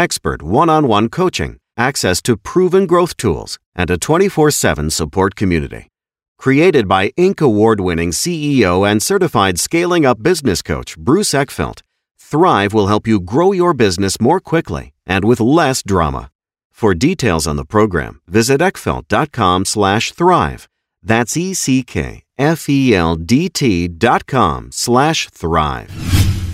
expert one on one coaching, access to proven growth tools, and a 24 7 support community. Created by Inc. award winning CEO and certified scaling up business coach Bruce Eckfeldt, Thrive will help you grow your business more quickly and with less drama. For details on the program, visit eckfeldt.com slash thrive. That's E-C-K-F-E-L-D-T dot com slash thrive.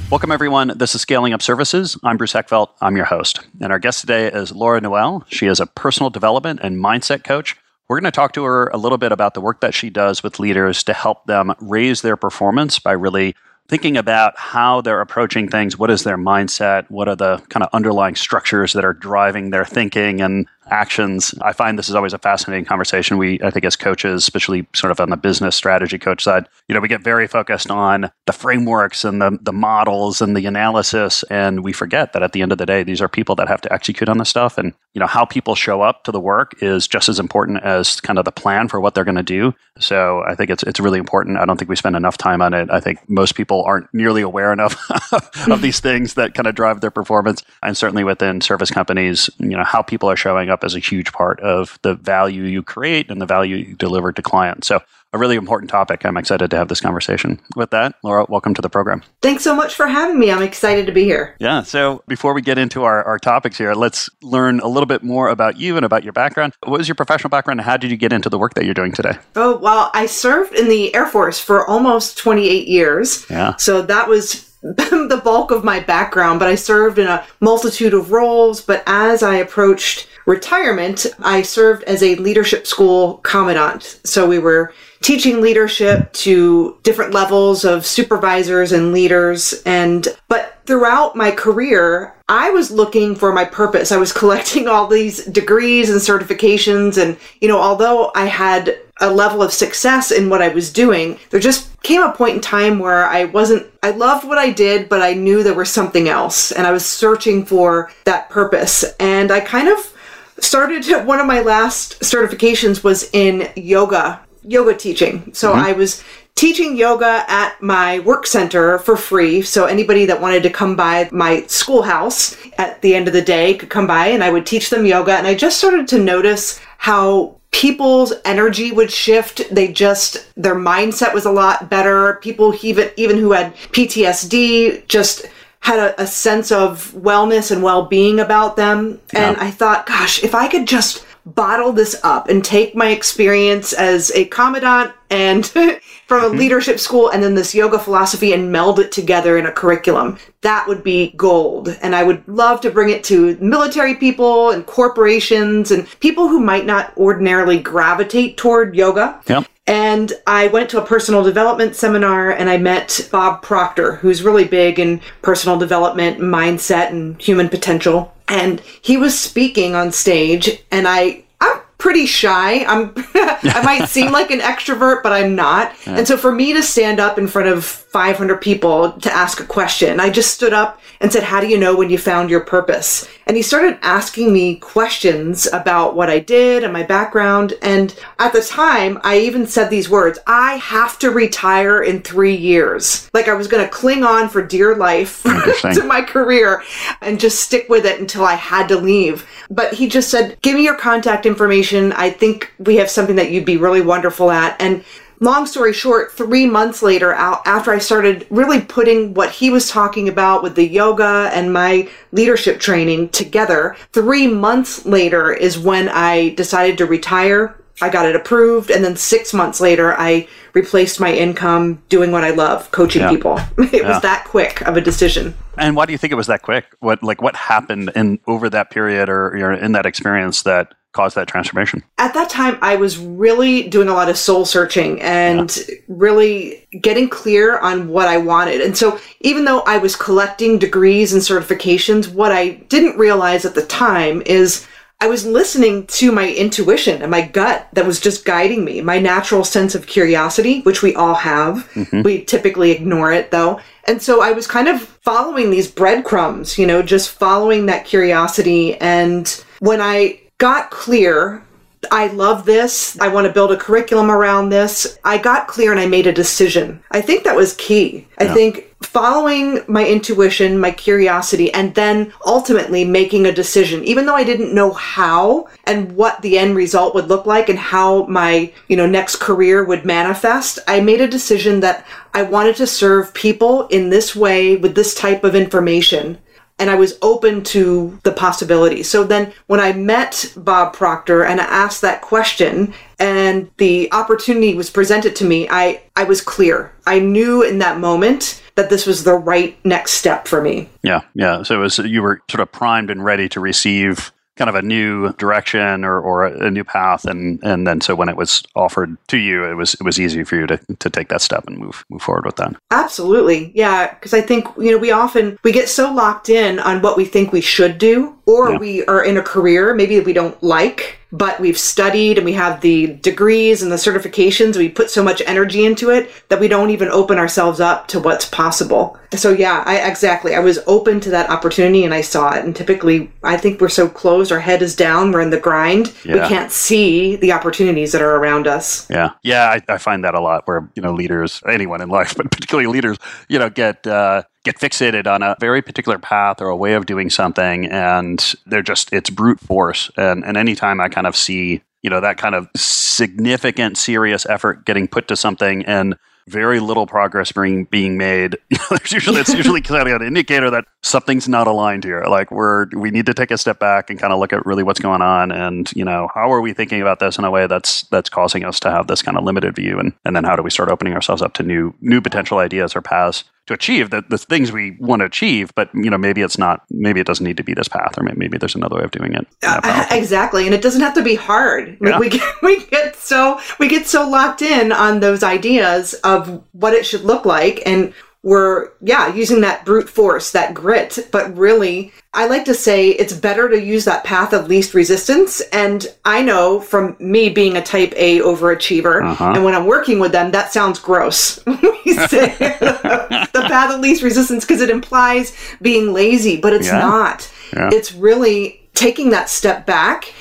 Welcome, everyone. This is Scaling Up Services. I'm Bruce Eckfeldt. I'm your host. And our guest today is Laura Noel. She is a personal development and mindset coach. We're going to talk to her a little bit about the work that she does with leaders to help them raise their performance by really thinking about how they're approaching things. What is their mindset? What are the kind of underlying structures that are driving their thinking and actions. I find this is always a fascinating conversation. We, I think, as coaches, especially sort of on the business strategy coach side, you know, we get very focused on the frameworks and the, the models and the analysis. And we forget that at the end of the day, these are people that have to execute on this stuff. And, you know, how people show up to the work is just as important as kind of the plan for what they're going to do. So I think it's, it's really important. I don't think we spend enough time on it. I think most people aren't nearly aware enough of mm-hmm. these things that kind of drive their performance. And certainly within service companies, you know, how people are showing up up as a huge part of the value you create and the value you deliver to clients. So, a really important topic. I'm excited to have this conversation. With that, Laura, welcome to the program. Thanks so much for having me. I'm excited to be here. Yeah. So, before we get into our, our topics here, let's learn a little bit more about you and about your background. What was your professional background and how did you get into the work that you're doing today? Oh, well, I served in the Air Force for almost 28 years. Yeah. So, that was the bulk of my background, but I served in a multitude of roles. But as I approached retirement, I served as a leadership school commandant. So we were teaching leadership to different levels of supervisors and leaders. And, but throughout my career, I was looking for my purpose. I was collecting all these degrees and certifications. And, you know, although I had a level of success in what I was doing, there just came a point in time where I wasn't, I loved what I did, but I knew there was something else. And I was searching for that purpose. And I kind of started, one of my last certifications was in yoga, yoga teaching. So mm-hmm. I was teaching yoga at my work center for free. So anybody that wanted to come by my schoolhouse at the end of the day could come by and I would teach them yoga. And I just started to notice how people's energy would shift. They just, their mindset was a lot better. People even, even who had PTSD just had a, a sense of wellness and well-being about them. Yeah. And I thought, gosh, if I could just bottle this up and take my experience as a commandant and from a mm-hmm. leadership school and then this yoga philosophy and meld it together in a curriculum. That would be gold. And I would love to bring it to military people and corporations and people who might not ordinarily gravitate toward yoga. Yep. And I went to a personal development seminar and I met Bob Proctor, who's really big in personal development, mindset, and human potential and he was speaking on stage and I I'm pretty shy. I'm I might seem like an extrovert, but I'm not. And so for me to stand up in front of 500 people to ask a question, I just stood up and said, "How do you know when you found your purpose?" And he started asking me questions about what I did and my background, and at the time, I even said these words, "I have to retire in 3 years." Like I was going to cling on for dear life to my career and just stick with it until I had to leave. But he just said, "Give me your contact information. I think we have something that you'd be really wonderful at. And long story short, three months later, after I started really putting what he was talking about with the yoga and my leadership training together, three months later is when I decided to retire. I got it approved. And then six months later, I replaced my income doing what I love, coaching yeah. people. it yeah. was that quick of a decision. And why do you think it was that quick? What, like, what happened in over that period or, or in that experience that caused that transformation? At that time, I was really doing a lot of soul searching and yeah. really getting clear on what I wanted. And so, even though I was collecting degrees and certifications, what I didn't realize at the time is I was listening to my intuition and my gut that was just guiding me, my natural sense of curiosity, which we all have. Mm-hmm. We typically ignore it though. And so I was kind of following these breadcrumbs, you know, just following that curiosity. And when I got clear I love this. I want to build a curriculum around this. I got clear and I made a decision. I think that was key. I think following my intuition, my curiosity, and then ultimately making a decision, even though I didn't know how and what the end result would look like and how my, you know, next career would manifest, I made a decision that I wanted to serve people in this way with this type of information and I was open to the possibility. So then when I met Bob Proctor and I asked that question and the opportunity was presented to me, I, I was clear. I knew in that moment that this was the right next step for me. Yeah, yeah. So it was you were sort of primed and ready to receive kind of a new direction or, or a new path. And and then so when it was offered to you it was it was easy for you to, to take that step and move move forward with that. Absolutely. Yeah. Because i think you know we often we get so locked in on what we think we should do or yeah. we are in a career maybe we don't like but we've studied and we have the degrees and the certifications. We put so much energy into it that we don't even open ourselves up to what's possible. So yeah, I exactly. I was open to that opportunity and I saw it. And typically, I think we're so closed. Our head is down. We're in the grind. Yeah. We can't see the opportunities that are around us. Yeah, yeah. I, I, find that a lot where you know leaders, anyone in life, but particularly leaders, you know, get. Uh, get fixated on a very particular path or a way of doing something and they're just it's brute force and and anytime i kind of see you know that kind of significant serious effort getting put to something and very little progress being being made. there's usually it's usually kind of an indicator that something's not aligned here. Like we're we need to take a step back and kind of look at really what's going on, and you know how are we thinking about this in a way that's that's causing us to have this kind of limited view, and and then how do we start opening ourselves up to new new potential ideas or paths to achieve the, the things we want to achieve but you know maybe it's not maybe it doesn't need to be this path or maybe, maybe there's another way of doing it. Uh, exactly. And it doesn't have to be hard. Yeah. we, get, we get so we get so locked in on those ideas of what it should look like and we're yeah using that brute force that grit but really i like to say it's better to use that path of least resistance and i know from me being a type a overachiever uh-huh. and when i'm working with them that sounds gross we say the path of least resistance because it implies being lazy but it's yeah. not yeah. it's really taking that step back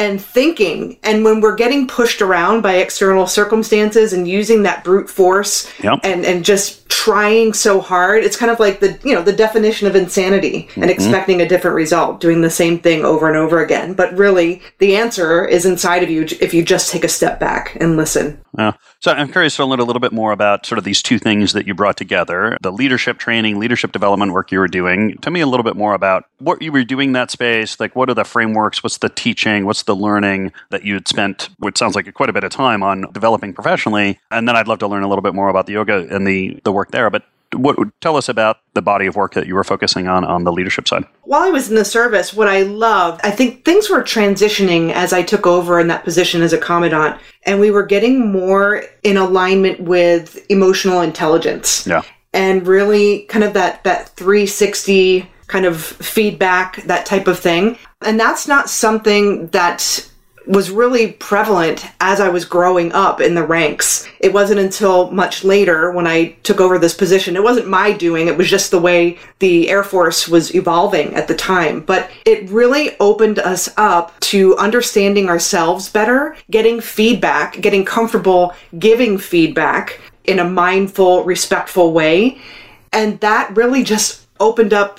and thinking. And when we're getting pushed around by external circumstances and using that brute force yep. and, and just trying so hard, it's kind of like the you know the definition of insanity mm-hmm. and expecting a different result, doing the same thing over and over again. But really, the answer is inside of you if you just take a step back and listen. So I'm curious to learn a little bit more about sort of these two things that you brought together the leadership training, leadership development work you were doing. Tell me a little bit more about what you were doing in that space. Like, what are the frameworks? What's the teaching? What's the learning that you had spent, which sounds like quite a bit of time on developing professionally? And then I'd love to learn a little bit more about the yoga and the, the work there. But what tell us about the body of work that you were focusing on on the leadership side while i was in the service what i loved i think things were transitioning as i took over in that position as a commandant and we were getting more in alignment with emotional intelligence yeah and really kind of that that 360 kind of feedback that type of thing and that's not something that was really prevalent as I was growing up in the ranks. It wasn't until much later when I took over this position. It wasn't my doing, it was just the way the Air Force was evolving at the time. But it really opened us up to understanding ourselves better, getting feedback, getting comfortable giving feedback in a mindful, respectful way. And that really just opened up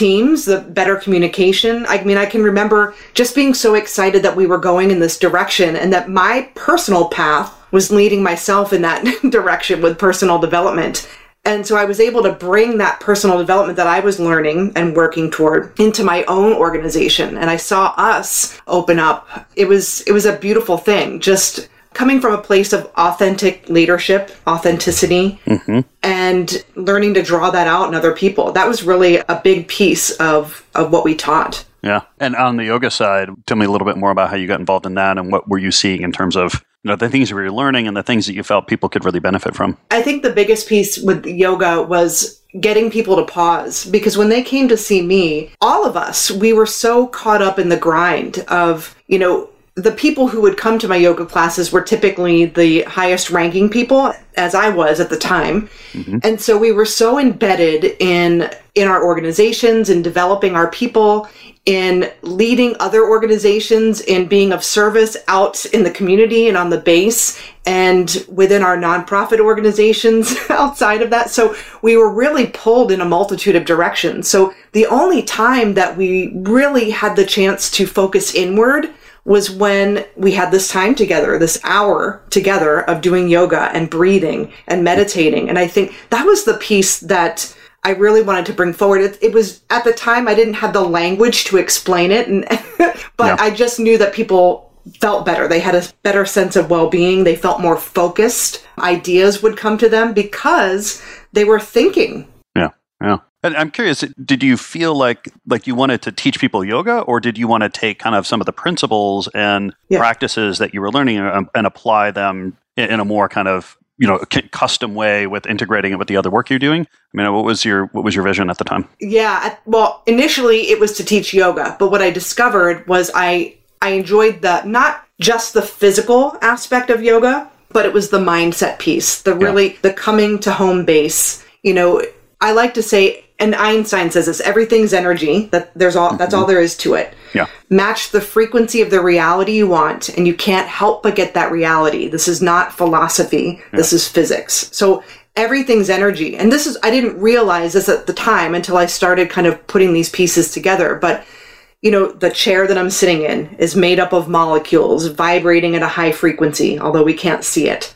teams, the better communication. I mean, I can remember just being so excited that we were going in this direction and that my personal path was leading myself in that direction with personal development. And so I was able to bring that personal development that I was learning and working toward into my own organization. And I saw us open up. It was, it was a beautiful thing. Just coming from a place of authentic leadership, authenticity, mm-hmm. and learning to draw that out in other people. That was really a big piece of, of what we taught. Yeah. And on the yoga side, tell me a little bit more about how you got involved in that and what were you seeing in terms of you know, the things that you were learning and the things that you felt people could really benefit from. I think the biggest piece with yoga was getting people to pause because when they came to see me, all of us, we were so caught up in the grind of, you know, the people who would come to my yoga classes were typically the highest ranking people as I was at the time. Mm-hmm. And so we were so embedded in in our organizations in developing our people in leading other organizations in being of service out in the community and on the base and within our nonprofit organizations outside of that. So we were really pulled in a multitude of directions. So the only time that we really had the chance to focus inward was when we had this time together, this hour together of doing yoga and breathing and meditating. And I think that was the piece that I really wanted to bring forward. It, it was at the time I didn't have the language to explain it, and but yeah. I just knew that people felt better. They had a better sense of well-being. They felt more focused. Ideas would come to them because they were thinking. Yeah, yeah. And I'm curious, did you feel like like you wanted to teach people yoga, or did you want to take kind of some of the principles and yeah. practices that you were learning and, um, and apply them in a more kind of you know custom way with integrating it with the other work you're doing? I mean, what was your what was your vision at the time? Yeah, well, initially it was to teach yoga, but what I discovered was I I enjoyed the not just the physical aspect of yoga, but it was the mindset piece, the really yeah. the coming to home base. You know, I like to say and Einstein says this everything's energy that there's all that's all mm-hmm. there is to it. Yeah. Match the frequency of the reality you want and you can't help but get that reality. This is not philosophy. Yeah. this is physics. So everything's energy. And this is i didn't realize this at the time until i started kind of putting these pieces together. But you know the chair that i'm sitting in is made up of molecules vibrating at a high frequency although we can't see it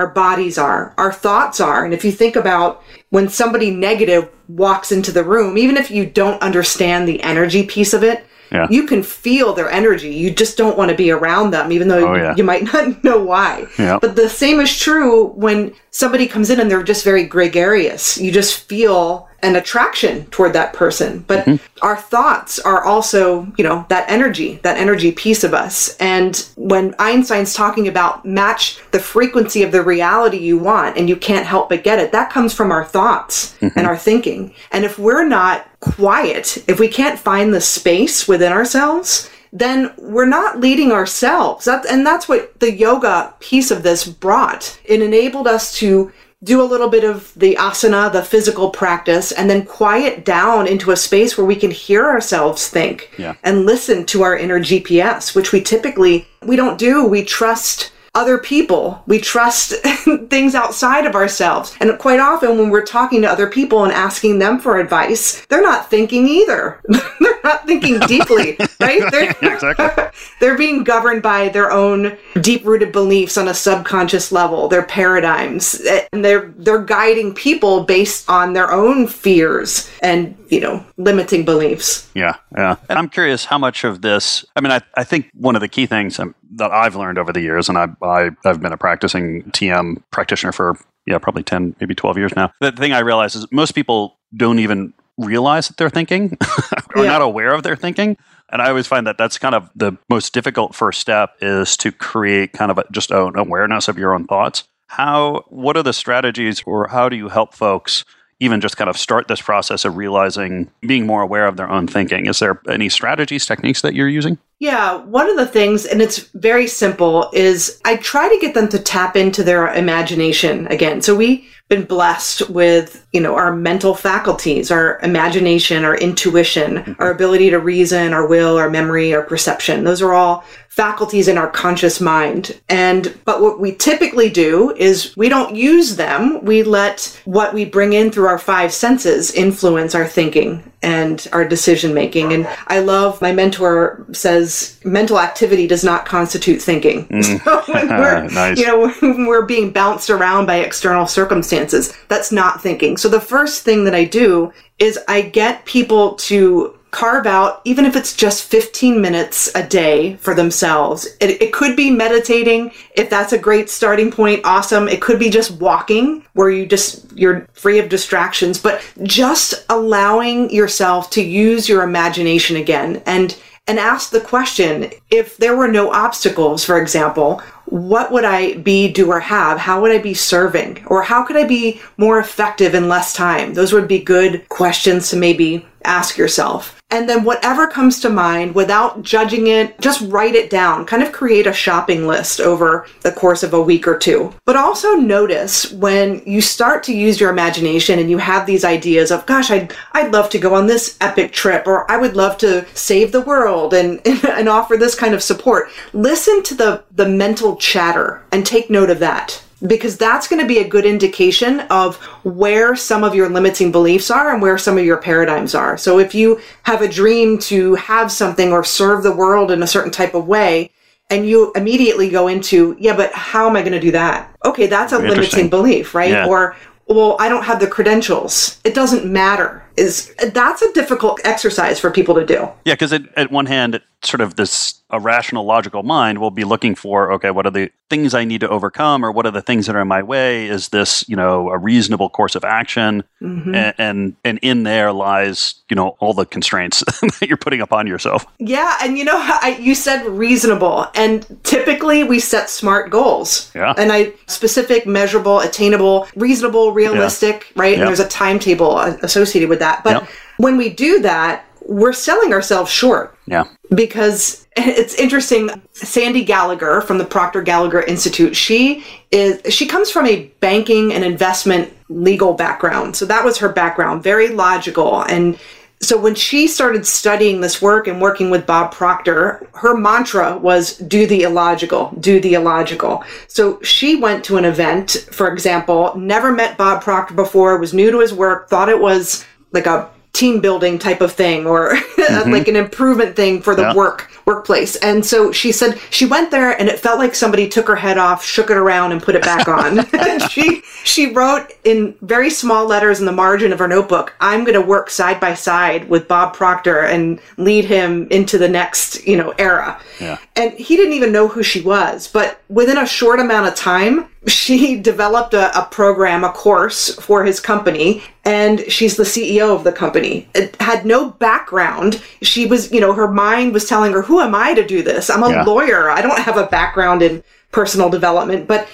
our bodies are, our thoughts are. And if you think about when somebody negative walks into the room, even if you don't understand the energy piece of it, yeah. you can feel their energy. You just don't want to be around them, even though oh, yeah. you might not know why. Yeah. But the same is true when somebody comes in and they're just very gregarious. You just feel an attraction toward that person. But mm-hmm. our thoughts are also, you know, that energy, that energy piece of us. And when Einstein's talking about match the frequency of the reality you want and you can't help but get it, that comes from our thoughts mm-hmm. and our thinking. And if we're not quiet, if we can't find the space within ourselves, then we're not leading ourselves. And that's what the yoga piece of this brought. It enabled us to do a little bit of the asana, the physical practice, and then quiet down into a space where we can hear ourselves think yeah. and listen to our inner GPS, which we typically we don't do. We trust other people. We trust things outside of ourselves. And quite often when we're talking to other people and asking them for advice, they're not thinking either. they're not thinking deeply, right? They're, exactly. they're being governed by their own deep-rooted beliefs on a subconscious level, their paradigms, and they're they're guiding people based on their own fears and, you know, limiting beliefs. Yeah, yeah. And I'm curious how much of this, I mean, I, I think one of the key things um, that I've learned over the years, and I, I, I've been a practicing TM practitioner for, yeah, probably 10, maybe 12 years now. The thing I realize is most people don't even realize that they're thinking or yeah. not aware of their thinking. And I always find that that's kind of the most difficult first step is to create kind of a, just an awareness of your own thoughts. How, what are the strategies or how do you help folks even just kind of start this process of realizing, being more aware of their own thinking? Is there any strategies, techniques that you're using? Yeah, one of the things, and it's very simple, is I try to get them to tap into their imagination again. So we've been blessed with, you know, our mental faculties, our imagination, our intuition, mm-hmm. our ability to reason, our will, our memory, our perception. Those are all faculties in our conscious mind. And, but what we typically do is we don't use them. We let what we bring in through our five senses influence our thinking and our decision making. And I love, my mentor says, mental activity does not constitute thinking. Mm. So when we're, nice. you know, when we're being bounced around by external circumstances, that's not thinking. So the first thing that I do is I get people to carve out, even if it's just 15 minutes a day for themselves. It, it could be meditating. If that's a great starting point, awesome. It could be just walking where you just, you're free of distractions, but just allowing yourself to use your imagination again and and ask the question if there were no obstacles, for example, what would I be, do, or have? How would I be serving? Or how could I be more effective in less time? Those would be good questions to maybe ask yourself. And then whatever comes to mind without judging it, just write it down. Kind of create a shopping list over the course of a week or two. But also notice when you start to use your imagination and you have these ideas of, gosh, I'd, I'd love to go on this epic trip, or I would love to save the world and, and offer this kind of support. Listen to the, the mental chatter and take note of that because that's going to be a good indication of where some of your limiting beliefs are and where some of your paradigms are. So if you have a dream to have something or serve the world in a certain type of way, and you immediately go into, yeah, but how am I going to do that? Okay, that's a limiting belief, right? Yeah. Or, well, I don't have the credentials. It doesn't matter. Is that's a difficult exercise for people to do. Yeah, because at one hand, sort of this a rational, logical mind will be looking for, okay, what are the things I need to overcome, or what are the things that are in my way? Is this, you know, a reasonable course of action? Mm-hmm. And, and, and in there lies, you know, all the constraints that you're putting upon yourself. Yeah, and you know, I, you said reasonable, and typically we set smart goals. Yeah, and I specific, measurable, attainable, reasonable, realistic, yeah. right? Yeah. And there's a timetable associated with that, but. Yeah. When we do that, we're selling ourselves short. Yeah. Because it's interesting. Sandy Gallagher from the Proctor Gallagher Institute, she is she comes from a banking and investment legal background. So that was her background, very logical. And so when she started studying this work and working with Bob Proctor, her mantra was do the illogical, do the illogical. So she went to an event, for example, never met Bob Proctor before, was new to his work, thought it was like a team building type of thing or mm-hmm. like an improvement thing for the yeah. work workplace. And so she said she went there and it felt like somebody took her head off, shook it around and put it back on. she she wrote in very small letters in the margin of her notebook, I'm going to work side by side with Bob Proctor and lead him into the next, you know, era. Yeah. And he didn't even know who she was, but within a short amount of time, she developed a, a, program, a course for his company, and she's the CEO of the company. It had no background. She was, you know, her mind was telling her, Who am I to do this? I'm a yeah. lawyer. I don't have a background in personal development. But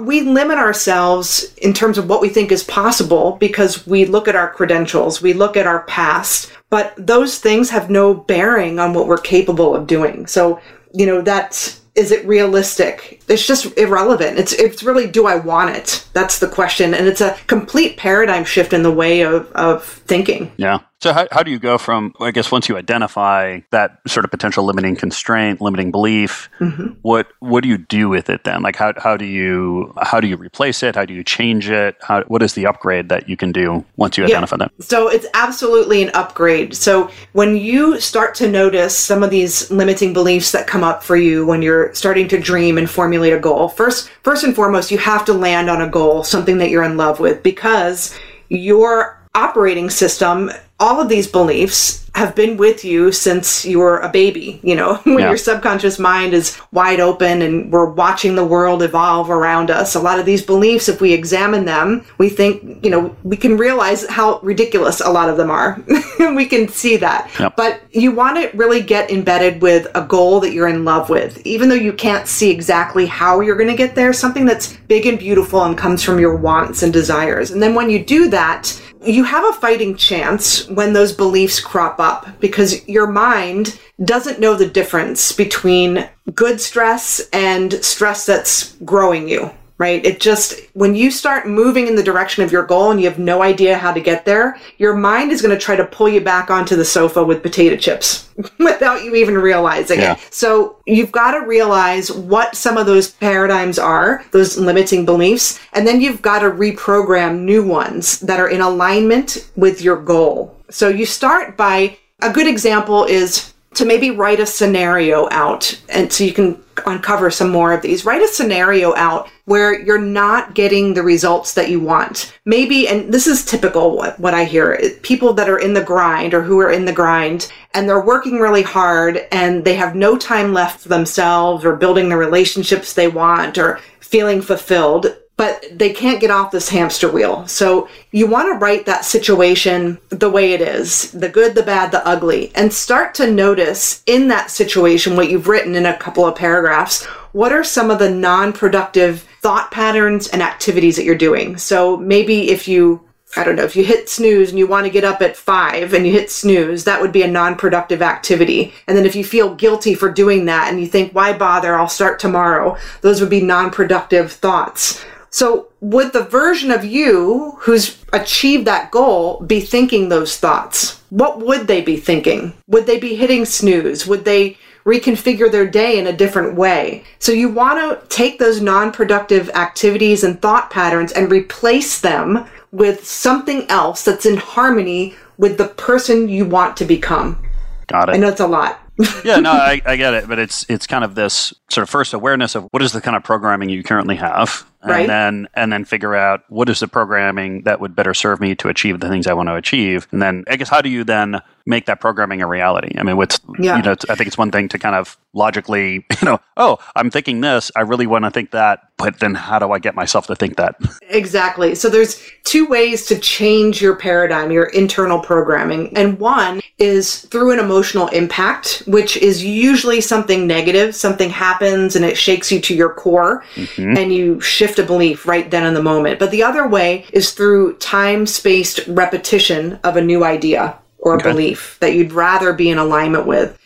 we limit ourselves in terms of what we think is possible because we look at our credentials, we look at our past, but those things have no bearing on what we're capable of doing. So, you know, that's is it realistic? It's just irrelevant. It's it's really do I want it? That's the question, and it's a complete paradigm shift in the way of of thinking. Yeah. So how, how do you go from I guess once you identify that sort of potential limiting constraint, limiting belief, mm-hmm. what what do you do with it then? Like how how do you how do you replace it? How do you change it? How, what is the upgrade that you can do once you identify yeah. that? So it's absolutely an upgrade. So when you start to notice some of these limiting beliefs that come up for you when you're starting to dream and formulate a goal, first first and foremost, you have to land on a goal, something that you're in love with because your operating system all of these beliefs have been with you since you were a baby, you know, when yeah. your subconscious mind is wide open and we're watching the world evolve around us. A lot of these beliefs, if we examine them, we think, you know, we can realize how ridiculous a lot of them are. we can see that. Yep. But you want to really get embedded with a goal that you're in love with, even though you can't see exactly how you're going to get there, something that's big and beautiful and comes from your wants and desires. And then when you do that, you have a fighting chance when those beliefs crop up because your mind doesn't know the difference between good stress and stress that's growing you right? It just, when you start moving in the direction of your goal and you have no idea how to get there, your mind is going to try to pull you back onto the sofa with potato chips without you even realizing yeah. it. So you've got to realize what some of those paradigms are, those limiting beliefs, and then you've got to reprogram new ones that are in alignment with your goal. So you start by, a good example is to maybe write a scenario out. And so you can uncover some more of these. Write a scenario out where you're not getting the results that you want. Maybe, and this is typical what, what I hear people that are in the grind or who are in the grind and they're working really hard and they have no time left for themselves or building the relationships they want or feeling fulfilled but they can't get off this hamster wheel. So you want to write that situation the way it is the good, the bad, the ugly and start to notice in that situation what you've written in a couple of paragraphs. What are some of the non productive thought patterns and activities that you're doing? So maybe if you I don't know, if you hit snooze and you want to get up at five and you hit snooze, that would be a non productive activity. And then if you feel guilty for doing that and you think, why bother? I'll start tomorrow, those would be non productive thoughts. So would the version of you who's achieved that goal be thinking those thoughts? What would they be thinking? Would they be hitting snooze? Would they reconfigure their day in a different way? So you want to take those non-productive activities and thought patterns and replace them with something else that's in harmony with the person you want to become. Got it. I know it's a lot. yeah, no, I, I, get it, but it's it's kind of this sort of first awareness of what is the kind of programming you currently have, and right. then and then figure out what is the programming that would better serve me to achieve the things I want to achieve, and then I guess how do you then make that programming a reality? I mean, what's yeah. you know, I think it's one thing to kind of logically, you know, oh, I'm thinking this, I really want to think that, but then how do I get myself to think that? Exactly. So there's two ways to change your paradigm, your internal programming, and one is through an emotional impact, which is usually something negative, something happens and it shakes you to your core, mm-hmm. and you shift shift a belief right then in the moment. But the other way is through time spaced repetition of a new idea or a okay. belief that you'd rather be in alignment with.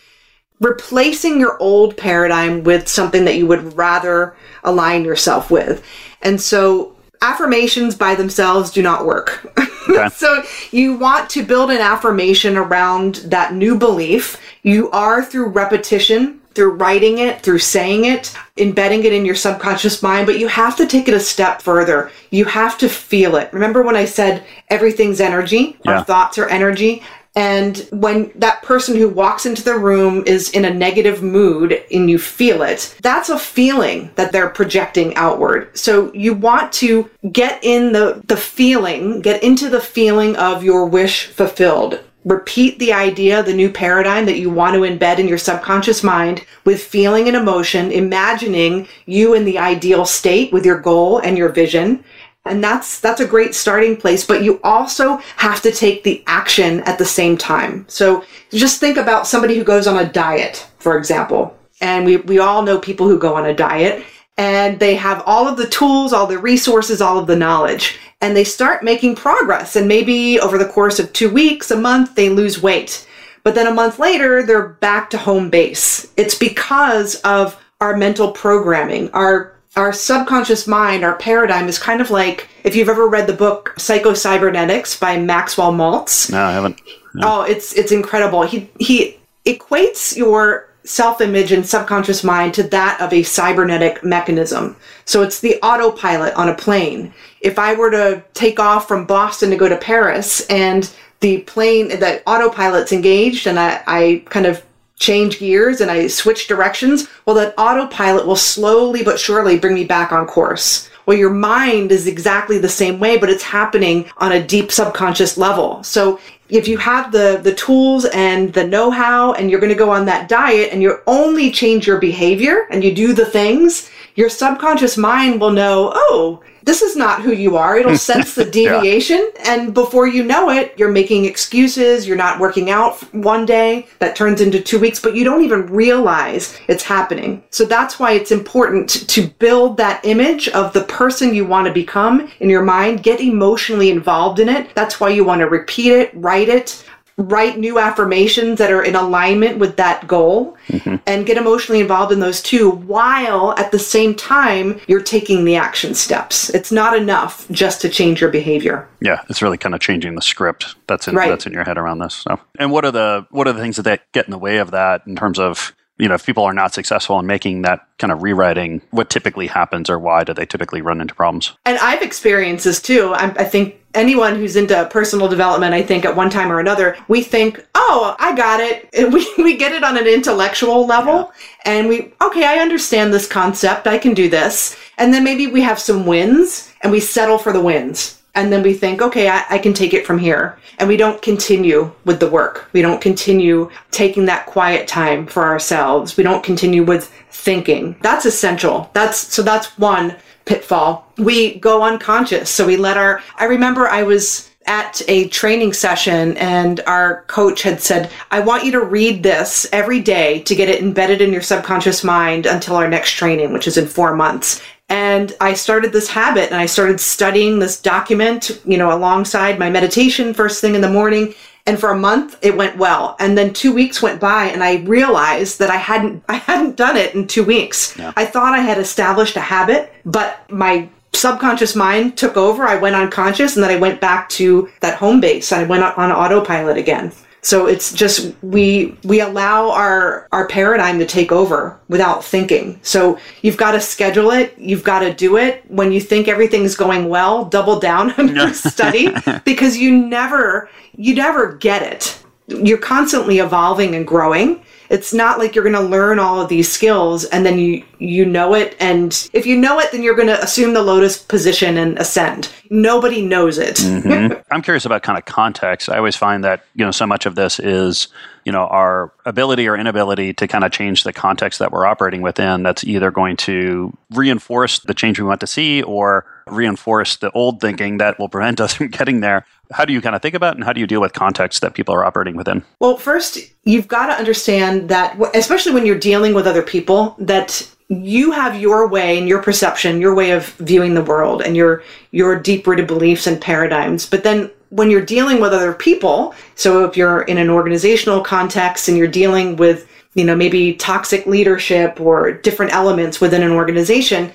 Replacing your old paradigm with something that you would rather align yourself with. And so affirmations by themselves do not work. Okay. so you want to build an affirmation around that new belief. You are through repetition through writing it, through saying it, embedding it in your subconscious mind, but you have to take it a step further. You have to feel it. Remember when I said everything's energy? Yeah. Our thoughts are energy. And when that person who walks into the room is in a negative mood and you feel it, that's a feeling that they're projecting outward. So you want to get in the, the feeling, get into the feeling of your wish fulfilled repeat the idea, the new paradigm that you want to embed in your subconscious mind with feeling and emotion, imagining you in the ideal state with your goal and your vision. And that's, that's a great starting place, but you also have to take the action at the same time. So just think about somebody who goes on a diet, for example. And we, we all know people who go on a diet and they have all of the tools, all the resources, all of the knowledge and they start making progress. And maybe over the course of two weeks, a month, they lose weight. But then a month later, they're back to home base. It's because of our mental programming, our our subconscious mind, our paradigm is kind of like if you've ever read the book Psycho Cybernetics by Maxwell Maltz. No, I haven't. No. Oh, it's it's incredible. He he equates your self-image and subconscious mind to that of a cybernetic mechanism. So it's the autopilot on a plane. If I were to take off from Boston to go to Paris and the plane, the autopilot's engaged and I, I kind of change gears and I switch directions, well, that autopilot will slowly but surely bring me back on course. Well, your mind is exactly the same way, but it's happening on a deep subconscious level. So if you have the the tools and the know-how and you're going to go on that diet and you only change your behavior and you do the things your subconscious mind will know oh this is not who you are. It'll sense the deviation. yeah. And before you know it, you're making excuses. You're not working out one day. That turns into two weeks, but you don't even realize it's happening. So that's why it's important to build that image of the person you want to become in your mind. Get emotionally involved in it. That's why you want to repeat it, write it, write new affirmations that are in alignment with that goal mm-hmm. and get emotionally involved in those too while at the same time you're taking the action steps it's not enough just to change your behavior yeah it's really kind of changing the script that's in right. that's in your head around this so and what are the what are the things that get in the way of that in terms of you know, if people are not successful in making that kind of rewriting, what typically happens or why do they typically run into problems? And I've experienced this too. I, I think anyone who's into personal development, I think at one time or another, we think, oh, I got it. And we, we get it on an intellectual level and we, okay, I understand this concept. I can do this. And then maybe we have some wins and we settle for the wins. And then we think, okay, I, I can take it from here. And we don't continue with the work. We don't continue taking that quiet time for ourselves. We don't continue with thinking. That's essential. That's, so that's one pitfall. We go unconscious. So we let our, I remember I was at a training session and our coach had said, I want you to read this every day to get it embedded in your subconscious mind until our next training, which is in four months. And I started this habit and I started studying this document, you know, alongside my meditation first thing in the morning. And for a month it went well. And then two weeks went by and I realized that I hadn't, I hadn't done it in two weeks. Yeah. I thought I had established a habit, but my subconscious mind took over. I went unconscious and then I went back to that home base. I went on autopilot again. So it's just we we allow our our paradigm to take over without thinking. So you've got to schedule it, you've got to do it. When you think everything's going well, double down on your study because you never you never get it. You're constantly evolving and growing. It's not like you're going to learn all of these skills and then you you know it and if you know it then you're going to assume the lotus position and ascend. Nobody knows it. Mm-hmm. I'm curious about kind of context. I always find that, you know, so much of this is, you know, our ability or inability to kind of change the context that we're operating within that's either going to reinforce the change we want to see or reinforce the old thinking that will prevent us from getting there. How do you kind of think about and how do you deal with context that people are operating within? Well, first, you've got to understand that, especially when you're dealing with other people, that you have your way and your perception, your way of viewing the world and your your deep-rooted beliefs and paradigms. But then when you're dealing with other people, so if you're in an organizational context and you're dealing with, you know, maybe toxic leadership or different elements within an organization,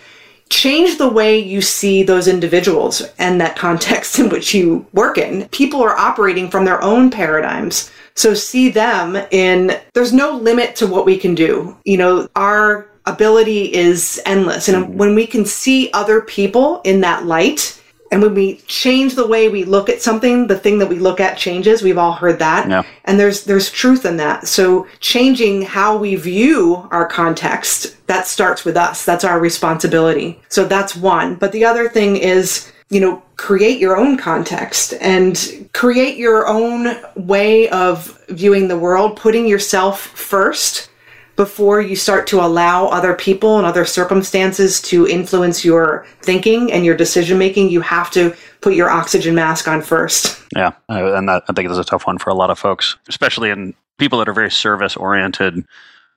change the way you see those individuals and that context in which you work in. People are operating from their own paradigms. So see them in, there's no limit to what we can do. You know, our ability is endless. And mm-hmm. when we can see other people in that light, and when we change the way we look at something, the thing that we look at changes. We've all heard that. Yeah. And there's there's truth in that. So changing how we view our context, that starts with us. That's our responsibility. So that's one. But the other thing is, you know, create your own context and create your own way of viewing the world, putting yourself first before you start to allow other people and other circumstances to influence your thinking and your decision making, you have to put your oxygen mask on first. Yeah, and that, I think that's a tough one for a lot of folks, especially in people that are very service oriented.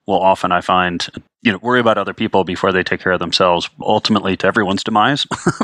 Will often I find you know worry about other people before they take care of themselves. Ultimately, to everyone's demise.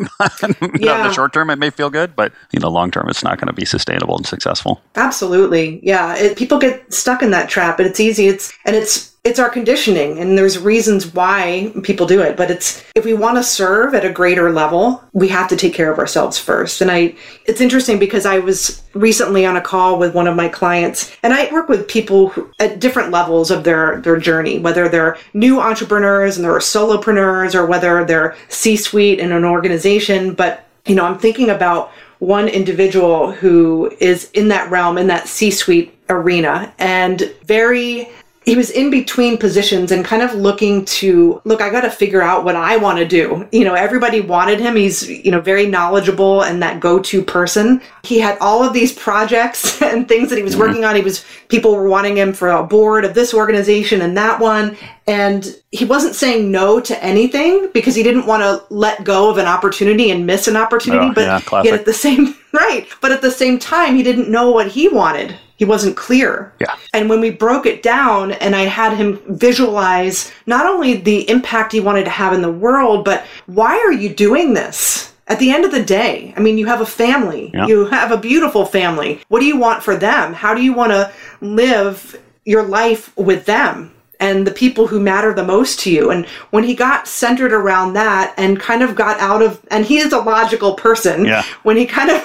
yeah. in the short term, it may feel good, but in the long term, it's not going to be sustainable and successful. Absolutely, yeah. It, people get stuck in that trap, but it's easy. It's and it's it's our conditioning and there's reasons why people do it but it's if we want to serve at a greater level we have to take care of ourselves first. And i it's interesting because i was recently on a call with one of my clients and i work with people who, at different levels of their their journey whether they're new entrepreneurs and they're solopreneurs or whether they're c-suite in an organization but you know i'm thinking about one individual who is in that realm in that c-suite arena and very he was in between positions and kind of looking to look i got to figure out what i want to do. You know everybody wanted him. He's you know very knowledgeable and that go-to person. He had all of these projects and things that he was mm-hmm. working on. He was people were wanting him for a board of this organization and that one. And he wasn't saying no to anything because he didn't want to let go of an opportunity and miss an opportunity. Oh, but yeah, yet at the same right. But at the same time he didn't know what he wanted he wasn't clear. Yeah. And when we broke it down and I had him visualize not only the impact he wanted to have in the world, but why are you doing this? At the end of the day, I mean, you have a family. Yeah. You have a beautiful family. What do you want for them? How do you want to live your life with them? And the people who matter the most to you. And when he got centered around that and kind of got out of, and he is a logical person, yeah. when he kind of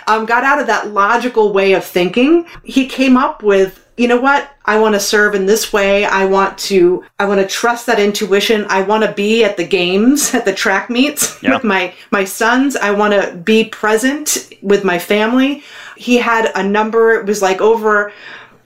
um, got out of that logical way of thinking, he came up with you know what? I want to serve in this way. I want to, I want to trust that intuition. I want to be at the games, at the track meets Yeah. with my, my sons. I want to be present with my family. He had a number, it was like over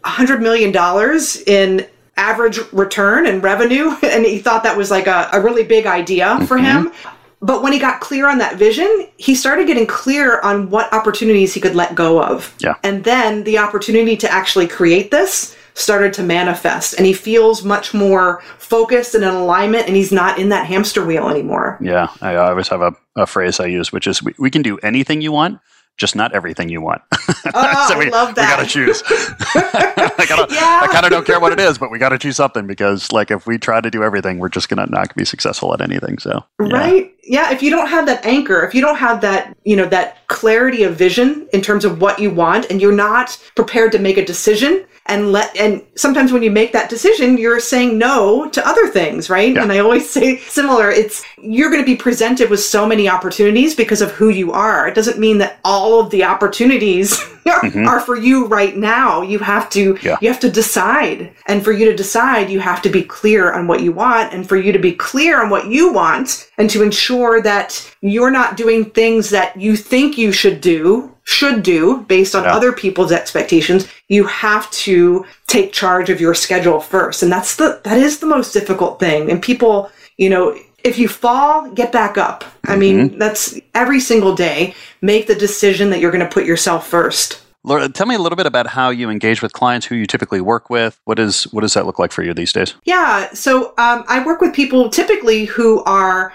a hundred million dollars in average return and revenue. And he thought that was like a, a really big idea for mm-hmm. him. But when he got clear on that vision, he started getting clear on what opportunities he could let go of. Yeah. And then the opportunity to actually create this started to manifest. And he feels much more focused and in alignment, and he's not in that hamster wheel anymore. Yeah, I always have a, a phrase I use, which is we, we can do anything you want, just not everything you want. Oh, so we, I love that. we got to choose. I, gotta, Yeah. I kind of don't care what it is, but we got to choose something because, like, if we try to do everything, we're just gonna not be successful at anything. So, yeah. Right? Yeah, if you don't have that anchor, if you don't have that, you know, that clarity of vision in terms of what you want and you're not prepared to make a decision and let and sometimes when you make that decision, you're saying no to other things, right? Yeah. And I always say similar, it's you're going to be presented with so many opportunities because of who you are. It doesn't mean that all of the opportunities are, are for you right now. You have to Mm-hmm. Yeah. you have to decide. And for you to decide, you have to be clear on what you want. And for you to be clear on what you want and to ensure that you're not doing things that you think you should do, should do based on Yeah. other people's expectations, you have to take charge of your schedule first. And that's the, that is the most difficult thing. And people, you know, if you fall, get back up. I mean, that's every single day. Make the decision that you're going to put yourself first. Laura, tell me a little bit about how you engage with clients, who you typically work with. What is what does that look like for you these days? Yeah, so um, I work with people typically who are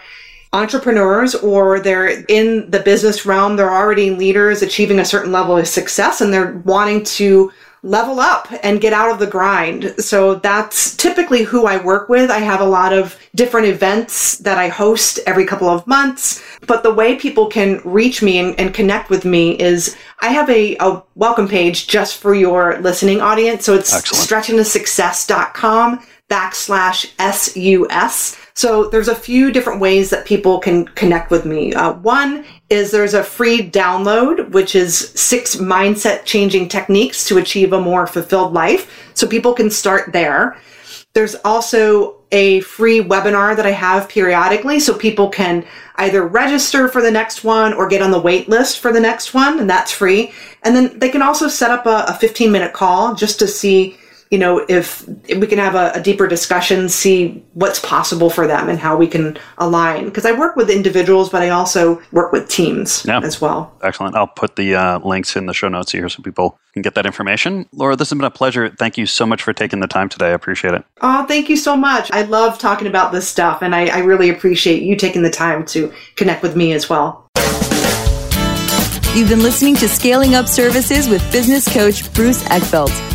entrepreneurs or they're in the business realm, they're already leaders achieving a certain level of success and they're wanting to level up and get out of the grind. So that's typically who I work with. I have a lot of different events that I host every couple of months. But the way people can reach me and, and connect with me is I have a, a welcome page just for your listening audience. So it's Excellent. stretchingtosuccess.com backslash S-U-S. So there's a few different ways that people can connect with me. Uh, one is there's a free download, which is six mindset changing techniques to achieve a more fulfilled life. So people can start there. There's also a free webinar that I have periodically so people can either register for the next one or get on the wait list for the next one, and that's free. And then they can also set up a, a 15 minute call just to see, you know, if, if we can have a, a deeper discussion, see what's possible for them and how we can align. Because I work with individuals, but I also work with teams Yeah. as well. Excellent. I'll put the uh, links in the show notes here so people can get that information. Laura, this has been a pleasure. Thank you so much for taking the time today. I appreciate it. Oh, thank you so much. I love talking about this stuff, and I, I really appreciate you taking the time to connect with me as well. You've been listening to Scaling Up Services with business coach Bruce Eckfeldt.